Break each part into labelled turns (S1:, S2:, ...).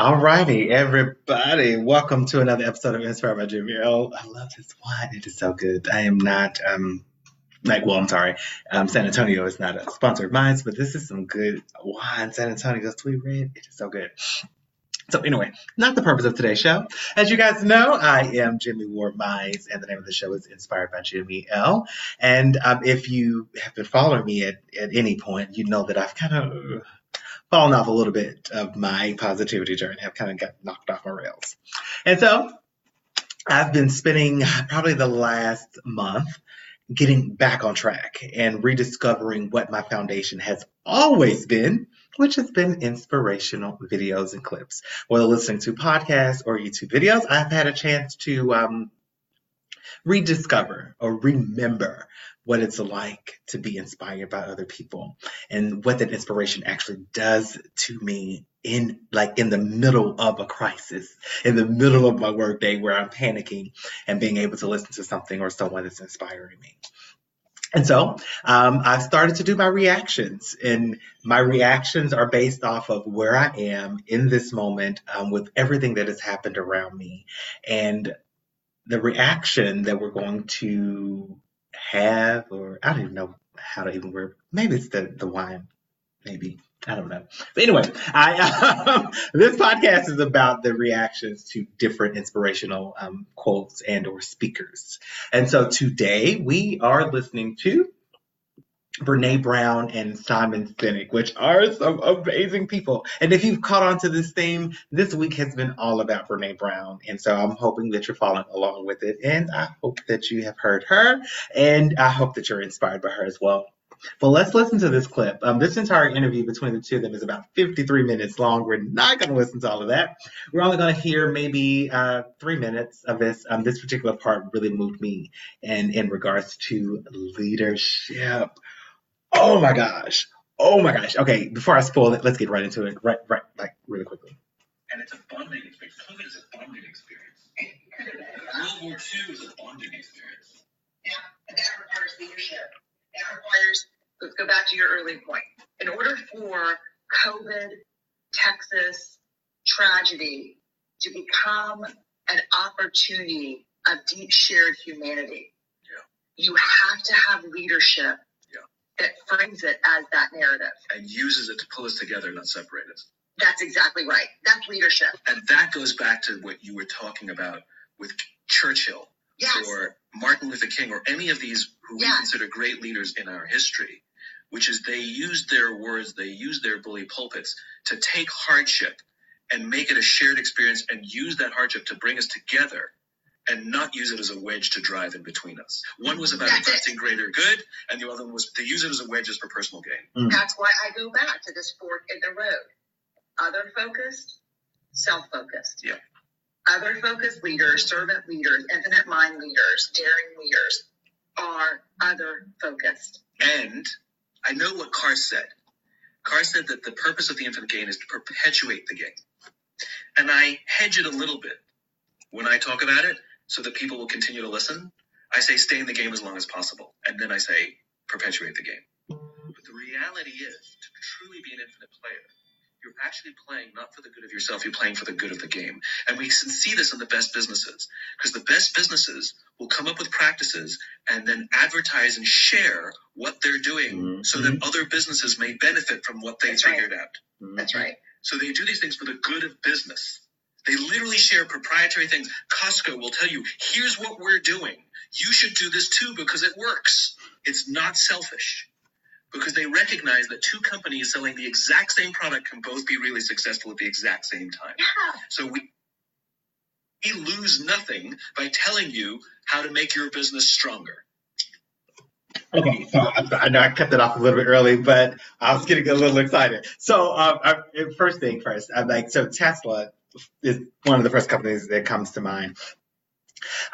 S1: All righty, everybody. Welcome to another episode of Inspired by Jimmy L. I love this wine. It is so good. I am not, um, like, well, I'm sorry. Um, San Antonio is not a sponsor of mine, but this is some good wine. San Antonio Sweet Red. It is so good. So anyway, not the purpose of today's show. As you guys know, I am Jimmy Ward Mize, and the name of the show is Inspired by Jimmy L. And um, if you have been following me at, at any point, you know that I've kind of fallen off a little bit of my positivity journey. I've kind of got knocked off my rails. And so I've been spending probably the last month getting back on track and rediscovering what my foundation has always been, which has been inspirational videos and clips. Whether listening to podcasts or YouTube videos, I've had a chance to um, rediscover or remember what it's like to be inspired by other people and what that inspiration actually does to me in like in the middle of a crisis in the middle of my workday where i'm panicking and being able to listen to something or someone that's inspiring me and so um, I've started to do my reactions, and my reactions are based off of where I am in this moment um, with everything that has happened around me. And the reaction that we're going to have, or I don't even know how to even word. Maybe it's the the wine. Maybe I don't know. But anyway, I um, this podcast is about the reactions to different inspirational um, quotes and or speakers. And so today we are listening to Brene Brown and Simon Sinek, which are some amazing people. And if you've caught on to this theme, this week has been all about Brene Brown. And so I'm hoping that you're following along with it. And I hope that you have heard her. And I hope that you're inspired by her as well. But let's listen to this clip. Um, this entire interview between the two of them is about 53 minutes long. We're not going to listen to all of that. We're only going to hear maybe uh, three minutes of this. Um, this particular part really moved me and in regards to leadership. Oh my gosh. Oh my gosh. Okay, before I spoil it, let's get right into it. Right, right, like really quickly.
S2: And it's a bonding experience. COVID is a bonding experience. World War II is a bonding experience.
S3: Yeah, and that requires leadership. That requires, let's go back to your early point. In order for COVID, Texas tragedy to become an opportunity of deep shared humanity,
S2: Yeah.
S3: you have to have leadership
S2: Yeah.
S3: That frames it as that narrative.
S2: And uses it to pull us together, not separate us.
S3: That's exactly right. That's leadership.
S2: And that goes back to what you were talking about with Churchill
S3: Yes.
S2: or Martin Luther King or any of these who we
S3: Yes.
S2: consider great leaders in our history, which is they used their words, they used their bully pulpits to take hardship and make it a shared experience and use that hardship to bring us together and not use it as a wedge to drive in between us. One was about
S3: That's it.
S2: greater good, and the other one was to use it as a wedge just for personal gain. Hmm.
S3: That's why I go back to this fork in the road. Other focused, self focused.
S2: Yeah.
S3: Other focused leaders, servant leaders, infinite mind leaders, daring leaders are other focused.
S2: And I know what Carse said. Carse said that the purpose of the infinite game is to perpetuate the gain. And I hedge it a little bit when I talk about it so that people will continue to listen. I say stay in the game as long as possible. And then I say perpetuate the game. But the reality is to truly be an infinite player, you're actually playing not for the good of yourself, you're playing for the good of the game. And we can see this in the best businesses because the best businesses will come up with practices and then advertise and share what they're doing mm-hmm. so that other businesses may benefit from what they
S3: That's right.
S2: figured out. Mm-hmm.
S3: That's right.
S2: So they do these things for the good of business. They literally share proprietary things. Costco will tell you, here's what we're doing. You should do this too because it works. It's not selfish because they recognize that two companies selling the exact same product can both be really successful at the exact same time.
S3: Yeah.
S2: So we, we lose nothing by telling you how to make your business stronger.
S1: Okay, so I, I know I cut that off a little bit early, but I was getting a little excited. So, um, I, first thing first, I'm like, so Tesla is one of the first companies that comes to mind.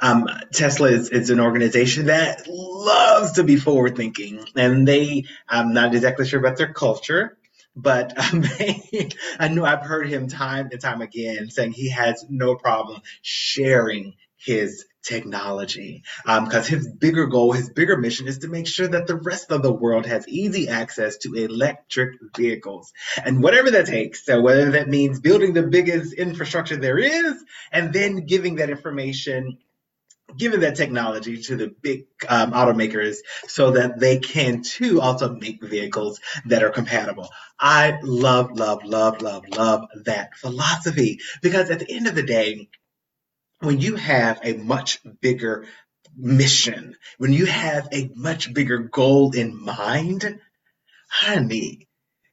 S1: Um, Tesla is, is an organization that loves to be forward thinking, and they, I'm not exactly sure about their culture, but um, they, I know I've heard him time and time again saying he has no problem sharing his technology because um, his bigger goal, his bigger mission is to make sure that the rest of the world has easy access to electric vehicles and whatever that takes. So whether that means building the biggest infrastructure there is and then giving that information giving that technology to the big um, automakers so that they can too also make vehicles that are compatible. I love, love, love, love, love that philosophy because at the end of the day, when you have a much bigger mission, when you have a much bigger goal in mind, honey,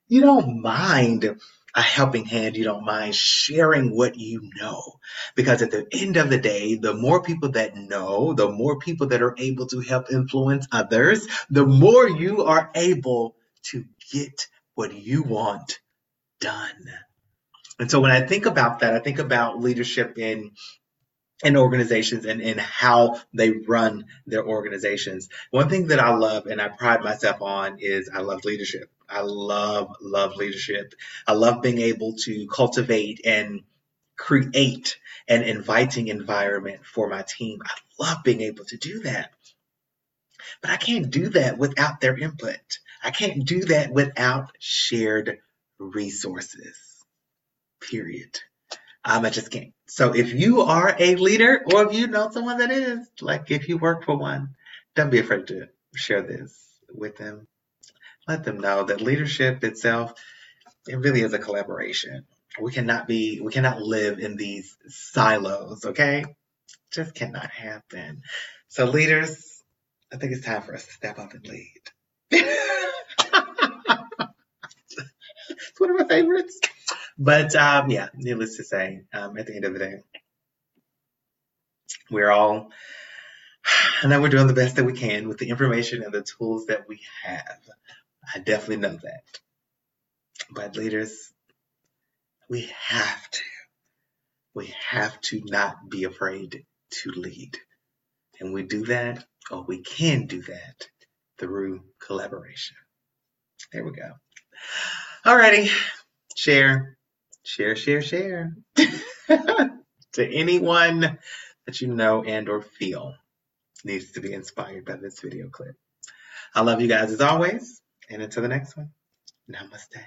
S1: you don't mind a helping hand, you don't mind sharing what you know. Because at the end of the day, the more people that know, the more people that are able to help influence others, the more you are able to get what you want done. And so when I think about that, I think about leadership in in organizations and, and how they run their organizations. One thing that I love and I pride myself on is I love leadership. I love, love leadership. I love being able to cultivate and create an inviting environment for my team. I love being able to do that. But I can't do that without their input. I can't do that without shared resources. Period. Um, I just can't. So if you are a leader or if you know someone that is, like if you work for one, don't be afraid to share this with them let them know that leadership itself, it really is a collaboration. We cannot be, we cannot live in these silos, okay? Just cannot happen. So leaders, I think it's time for us to step up and lead. it's one of my favorites. But um, yeah, needless to say, um, at the end of the day, we're all, and know we're doing the best that we can with the information and the tools that we have. I definitely know that. But leaders, we have to, we have to not be afraid to lead. And we do that, or we can do that through collaboration. There we go. Alrighty. Share, share, share, share to anyone that you know and or feel needs to be inspired by this video clip. I love you guys as always. And until the next one, namaste.